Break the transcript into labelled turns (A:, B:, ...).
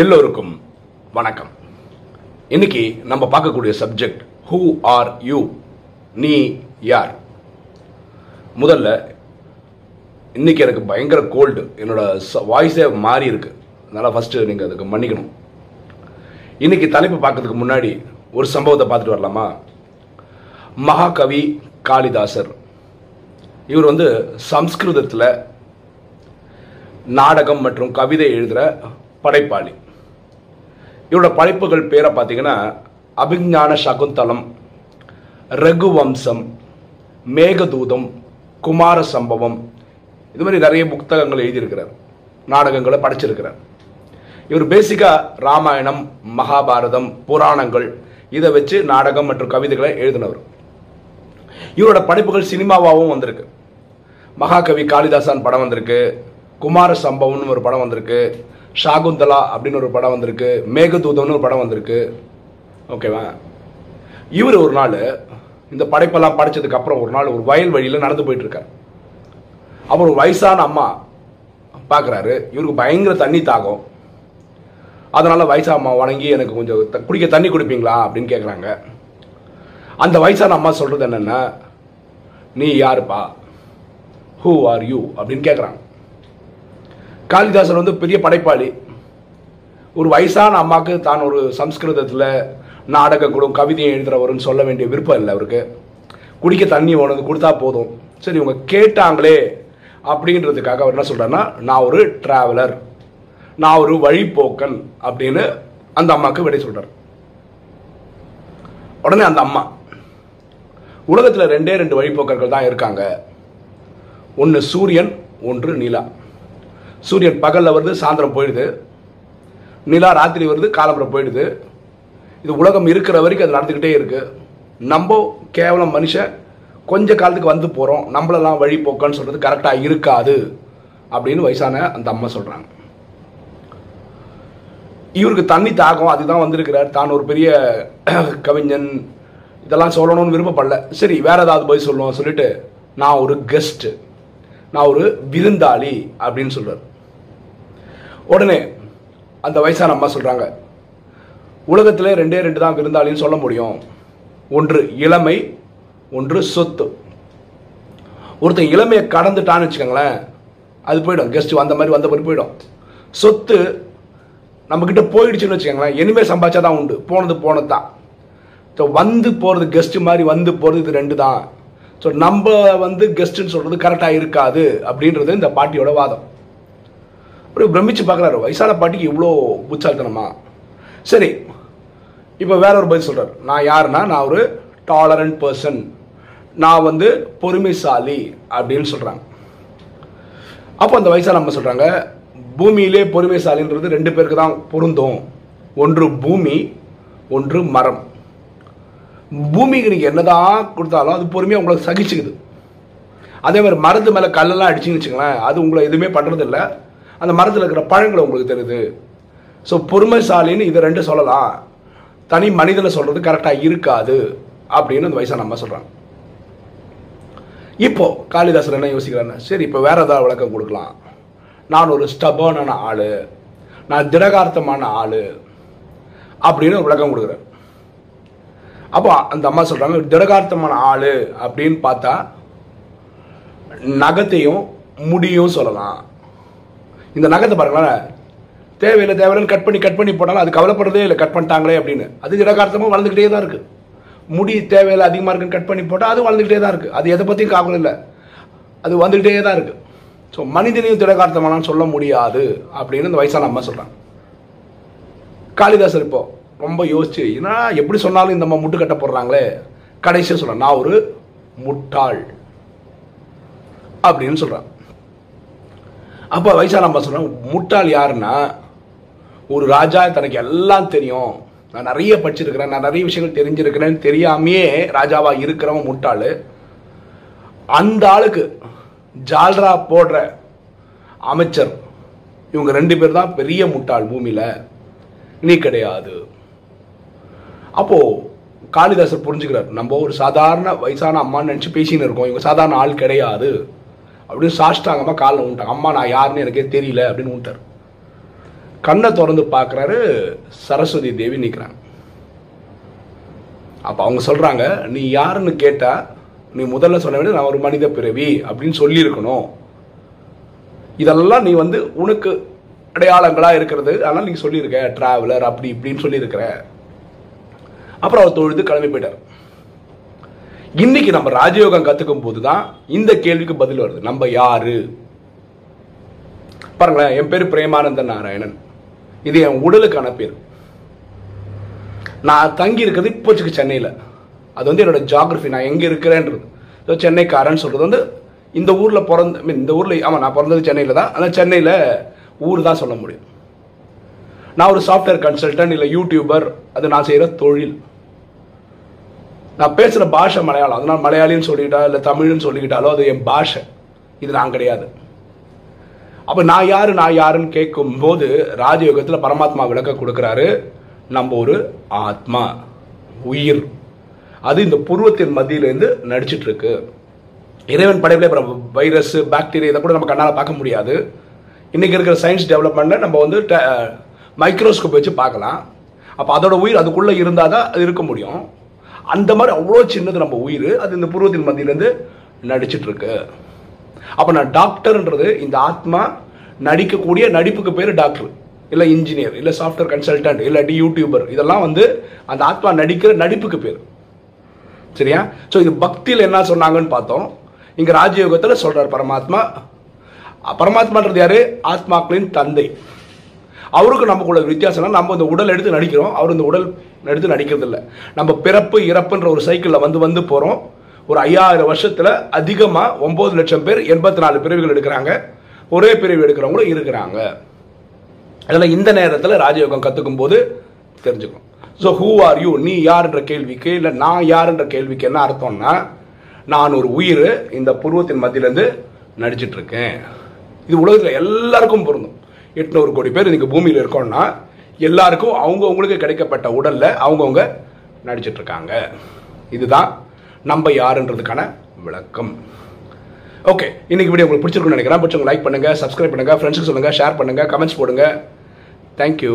A: எல்லோருக்கும் வணக்கம். இன்னைக்கு நம்ம பார்க்கக்கூடிய சப்ஜெக்ட் ஹூ ஆர் யூ நீ யார்? முதல்ல இன்னைக்கு எனக்கு பயங்கர கோல்டு என்னோட வாய்ஸே மாறி இருக்கு. அதனால் ஃபஸ்ட்டு நீங்கள் அதுக்கு மன்னிக்கணும். இன்னைக்கு தலைப்பு பார்க்கறதுக்கு முன்னாடி ஒரு சம்பவத்தை பார்த்துட்டு வரலாமா? மகாகவி காளிதாசர். இவர் வந்து சம்ஸ்கிருதத்தில் நாடகம் மற்றும் கவிதை எழுதுகிற படைப்பாளி. இவரோட படைப்புகள் பேரை பார்த்தீங்கன்னா அபிஞான சகுந்தலம் ரகுவம்சம் மேகதூதம் குமார சம்பவம். இது மாதிரி நிறைய புத்தகங்கள் எழுதியிருக்கிறார். நாடகங்களை படிச்சிருக்கிறார். இவர் பேசிக்காக ராமாயணம் மகாபாரதம் புராணங்கள் இதை வச்சு நாடகம் மற்றும் கவிதைகளை எழுதினவர். இவரோட படைப்புகள் சினிமாவாகவும் வந்திருக்கு. மகாகவி காளிதாசன் படம் வந்திருக்கு. குமார சம்பவம்னு ஒரு படம் வந்திருக்கு. ஷாகுந்தலா அப்படின்னு ஒரு படம் வந்திருக்கு. மேகதூதம்னு ஒரு படம் வந்திருக்கு. ஓகேவா? இவர் ஒரு நாள் இந்த படைப்பெல்லாம் படைச்சதுக்கு அப்புறம் ஒரு நாள் ஒரு வயல் வழியில் நடந்து போயிட்டு இருக்கார். அப்புறம் ஒரு வயசான அம்மா பார்க்குறாரு இவருக்கு பயங்கர தண்ணி தாகம். அதனால வயசா அம்மா வணங்கி எனக்கு கொஞ்சம் த- குடிக்க தண்ணி கொடுப்பீங்களா அப்படின்னு கேட்குறாங்க அந்த வயசான அம்மா சொல்றது என்னன்னா நீ யாருப்பா? ஹூ ஆர் யூ அப்படின்னு கேட்குறாங்க காளிதாசன் வந்து பெரிய படைப்பாளி. ஒரு வயசான அம்மாக்கு தான் ஒரு சம்ஸ்கிருதத்தில் நாடக குழு கவிதையை எழுதுறவருன்னு சொல்ல வேண்டிய விருப்பம் இல்லை அவருக்கு. குடிக்க தண்ணி உனக்கு கொடுத்தா போதும். சரி இவங்க கேட்டாங்களே அப்படின்றதுக்காக அவர் என்ன சொல்கிறாருன்னா நான் ஒரு டிராவலர் நான் ஒரு வழிப்போக்கன் அப்படின்னு அந்த அம்மாவுக்கு விடை சொல்கிறார் உடனே அந்த அம்மா உலகத்தில் ரெண்டே ரெண்டு வழிபோக்கர்கள் தான் இருக்காங்க. ஒன்று சூரியன் ஒன்று நிலா. சூரியன் பகலில் வருது சாயந்தரம் போயிடுது. நிலா ராத்திரி வருது காலம்புறம் போயிடுது. இது உலகம் இருக்கிற வரைக்கும் அது நடந்துக்கிட்டே இருக்குது நம்ம கேவலம் மனுஷன் கொஞ்ச காலத்துக்கு வந்து போகிறோம் நம்மளெல்லாம் வழி போக்கன்னு சொல்கிறது கரெக்டாக இருக்காது அப்படின்னு வயசான அந்த அம்மா சொல்கிறாங்க இவருக்கு தண்ணி தாகம் அதுதான் வந்திருக்கிறார். தான் ஒரு பெரிய கவிஞன். இதெல்லாம் சொல்லணும்னு விரும்பப்படல சரி வேற ஏதாவது போய் சொல்லுவோம். சொல்லிட்டு நான் ஒரு கெஸ்ட் நான் ஒரு விருந்தாளி அப்படின்னு சொல்றாரு. உடனே அந்த வயசான அம்மா சொல்கிறாங்க உலகத்திலே ரெண்டே ரெண்டு தான் விருந்தாளின்னு சொல்ல முடியும். ஒன்று இளமை ஒன்று சொத்து. ஒருத்தன் இளமையை கடந்துட்டான்னு வச்சுக்கோங்களேன் அது போயிடும். கெஸ்ட் வந்த மாதிரி வந்த மாதிரி போயிடும். சொத்து நம்மக்கிட்ட போயிடுச்சுன்னு வச்சுக்கோங்களேன் இனிமே சம்பாதிச்சா தான் உண்டு. போனது போனது தான். ஸோ வந்து போகிறது கெஸ்ட் மாதிரி வந்து போகிறது இது ரெண்டு தான். ஸோ நம்ம வந்து கெஸ்ட்டுன்னு சொல்கிறது கரெக்டாக இருக்காது அப்படின்றது இந்த பாட்டியோட வாதம். அப்படியே பிரமிச்சு பார்க்குறாரு. வயசான பாட்டிக்கு இவ்வளோ புச்சாலித்தனமா சரி இப்போ வேற ஒரு பதில் சொல்கிறார் நான் யாருன்னா நான் ஒரு டாலரண்ட் பர்சன் நான் வந்து பொறுமைசாலி அப்படின்னு சொல்கிறாங்க அப்போ அந்த வயசான அம்மா சொல்கிறாங்க பூமியிலே பொறுமைசாலின்றது ரெண்டு பேருக்கு தான் பொருந்தும். ஒன்று பூமி ஒன்று மரம். பூமிக்கு நீங்கள் என்னதான் கொடுத்தாலும் அது பொறுமையாக உங்களுக்கு சகிச்சுக்குது. அதே மாதிரி மரத்து மேலே கல்லெல்லாம் அடிச்சுன்னு வச்சுங்களேன் அது உங்களை எதுவுமே பண்ணுறதில்ல அந்த மரத்தில் இருக்கிற பழங்கள் உங்களுக்கு தெரியுது. ஸோ பொறுமைசாலின்னு இதை ரெண்டு சொல்லலாம். தனி மனிதனை சொல்கிறது கரெக்டாக இருக்காது அப்படின்னு அந்த வயசான அம்மா சொல்கிறாங்க இப்போ காளிதாசன் என்ன யோசிக்கிறாருன்னா சரி இப்போ வேற ஏதாவது விளக்கம் கொடுக்கலாம். நான் ஒரு ஸ்டபர்னான ஆள். நான் திடகார்த்தமான ஆள். அப்படின்னு ஒரு விளக்கம் கொடுக்குறேன் அப்போ அந்த அம்மா சொல்கிறாங்க திடகார்த்தமான ஆள் அப்படின்னு பார்த்தா நகத்தையும் முடியும் சொல்லலாம். இந்த நகத்தை பாருங்களேன். தேவையில்லை தேவையில்லைன்னு கட் பண்ணி கட் பண்ணி போட்டாலும் அது கவலைப்படுறதே இல்லை. கட் பண்ணிட்டாங்களே அப்படின்னு. அது இடகார்த்தமாக வளர்ந்துக்கிட்டே தான் இருக்குது முடி தேவையில்லை அதிகமாக இருக்குன்னு கட் பண்ணி போட்டால் அது வளர்ந்துக்கிட்டே தான் இருக்குது அது எதை பற்றியும் காரணம் இல்லை. அது வந்துக்கிட்டே தான் இருக்குது ஸோ மனிதனையும் திடகார்த்தமானு சொல்ல முடியாது அப்படின்னு இந்த வயசான அம்மா சொல்கிறாங்க காளிதாசர் இப்போ ரொம்ப யோசிச்சு ஏன்னா எப்படி சொன்னாலும் இந்த அம்மா முட்டு கட்ட போடுறாங்களே? கடைசியாக சொல்கிறேன் நான் ஒரு முட்டாள். அப்படின்னு சொல்கிறான் அப்போ வயசான அம்மா முட்டாள் யாருன்னா? ஒரு ராஜா தனக்கு எல்லாம் தெரியும். நான் நிறைய படிச்சிருக்கிறேன் நான் நிறைய விஷயங்கள் தெரிஞ்சிருக்கிறேன்னு தெரியாமையே ராஜாவாக இருக்கிறவன் முட்டாள். அந்த ஆளுக்கு ஜால்ரா போடுற அமைச்சர் இவங்க ரெண்டு பேர் தான் பெரிய முட்டாள் பூமியில். நீ கிடையாது. அப்போது காளிதாசர் புரிஞ்சுக்கிறார் நம்ம ஒரு சாதாரண வயசான அம்மான்னு நினச்சி பேசின்னு இருக்கோம். இவங்க சாதாரண ஆள் கிடையாது. அப்படியே சாஷ்டாங்கமாக காலில் விட்டாங்க அம்மா நான் யாருன்னு எனக்கே தெரியல அப்படின்னு விட்டார் கண்ணை திறந்து பார்க்குறாரு சரஸ்வதி தேவி நிற்கிறாங்க அப்போ அவங்க சொல்கிறாங்க நீ யாருன்னு கேட்டால் நீ முதல்ல சொன்ன வேண்டிய நான் ஒரு மனித பிறவி அப்படின்னு சொல்லியிருக்கணும். இதெல்லாம் நீ வந்து உனக்கு அடையாளங்களாக இருக்கிறது. அதனால் நீ சொல்லியிருக்க ட்ராவலர் அப்படி இப்படின்னு சொல்லியிருக்கிற. அப்புறம் அவர் தொழுது கிளம்பி போயிட்டார். இன்னைக்கு நம்ம ராஜயோகம் கத்துக்கும் போது தான் இந்த கேள்விக்கு பதில் வருது. நம்ம யாரு? பாருங்களேன் என் பேர் பிரேமானந்த நாராயணன். இது என் உடலுக்கான பேர். நான் தங்கி இருக்கிறது இப்போச்சுக்கு சென்னையில். அது வந்து என்னோட ஜாகிரபி நான் எங்கே இருக்கிறேன்றது. ஸோ சென்னைக்காரன் சொல்கிறது வந்து இந்த ஊரில் பிறந்த மீன் இந்த ஊரில் ஆமாம் நான் பிறந்தது சென்னையில் தான். ஆனால் சென்னையில் ஊர் தான் சொல்ல முடியும். நான் ஒரு சாஃப்ட்வேர் கன்சல்டன்ட் இல்லை யூடியூபர் அது நான் செய்கிற தொழில். நான் பேசுகிற பாஷை மலையாளம். அதனால் மலையாளின்னு சொல்லிக்கிட்டா இல்லை தமிழ்னு சொல்லிக்கிட்டாலோ அது என் பாஷை. இது நான் கிடையாது. அப்போ நான் யாரு நான் யாருன்னு கேட்கும் போது ராஜயோகத்தில் பரமாத்மா விளக்க கொடுக்குறாரு நம்ம ஒரு ஆத்மா உயிர். அது இந்த புருவத்தின் மத்தியிலேருந்து நடிச்சிட்டு இருக்கு இறைவன் படைப்பில் அப்புறம் வைரஸ் பாக்டீரியா இதை கூட நம்ம கண்ணால் பார்க்க முடியாது. இன்னைக்கு இருக்கிற சயின்ஸ் டெவலப்மெண்ட்டில் நம்ம வந்து மைக்ரோஸ்கோப் வச்சு பார்க்கலாம். அப்போ அதோட உயிர் அதுக்குள்ளே இருந்தால் தான் அது இருக்க முடியும். அந்த மாதிரி அவ்வளோ சின்னது நம்ம உயிர். அது இந்த புருவத்தின் மத்தியிலேருந்து நடிச்சிட்டு இருக்கு அப்போ நான் டாக்டர்ன்றது இந்த ஆத்மா நடிக்கக்கூடிய நடிப்புக்கு பேர் டாக்டர். இல்லை இன்ஜினியர் இல்லை சாஃப்ட்வேர் கன்சல்டன்ட் இல்லாட்டி யூடியூபர் இதெல்லாம் வந்து அந்த ஆத்மா நடிக்கிற நடிப்புக்கு பேர். சரியா? ஸோ இது பக்தியில் என்ன சொன்னாங்கன்னு பார்த்தோம். இங்கே ராஜயோகத்தில் சொல்கிறார் பரமாத்மா. பரமாத்மான்றது யாரு? ஆத்மாக்களின் தந்தை. அவருக்கு நமக்குள்ள வித்தியாசம்னா நம்ம இந்த உடல் எடுத்து நடிக்கிறோம். அவர் இந்த உடல் எடுத்து நடிக்கிறது இல்லை நம்ம பிறப்பு இறப்புன்ற ஒரு சைக்கிளில் வந்து வந்து போகிறோம் ஒரு ஐயாயிரம் வருஷத்தில் அதிகமாக ஒம்பது லட்சம் பேர் எண்பத்தி நாலு பிரிவுகள் எடுக்கிறாங்க. ஒரே பிரிவு எடுக்கிறவங்களும் இருக்கிறாங்க. அதில் இந்த நேரத்தில் ராஜயோகம் கற்றுக்கும் போது தெரிஞ்சுக்கணும் ஸோ ஹூ ஆர் யூ நீ யாருன்ற கேள்விக்கு இல்லை நான் யாருன்ற கேள்விக்கு என்ன அர்த்தம்னா நான் ஒரு உயிர் இந்த புருவத்தின் மத்தியிலேருந்து நடிச்சிட்ருக்கேன். இது உலகத்தில் எல்லாருக்கும் பொருந்தும். எட்நூறு கோடி பேர் இன்றைக்கி பூமியில் இருக்கோம்னா எல்லாருக்கும் அவங்கவுங்களுக்கு கிடைக்கப்பட்ட உடலில் அவங்கவுங்க நடிச்சிட்டு இருக்காங்க இதுதான் நம்ம யாருன்றதுக்கான விளக்கம். ஓகே இன்னைக்கு வீடியோ உங்களுக்கு பிடிச்சிருக்குன்னு நினைக்கிறேன். பிடிச்சவங்க லைக் பண்ணுங்கள் சப்ஸ்கிரைப் பண்ணுங்கள் ஃப்ரெண்ட்ஸுக்கு சொல்லுங்கள் ஷேர் பண்ணுங்கள் கமெண்ட்ஸ் போடுங்க. தேங்க்யூ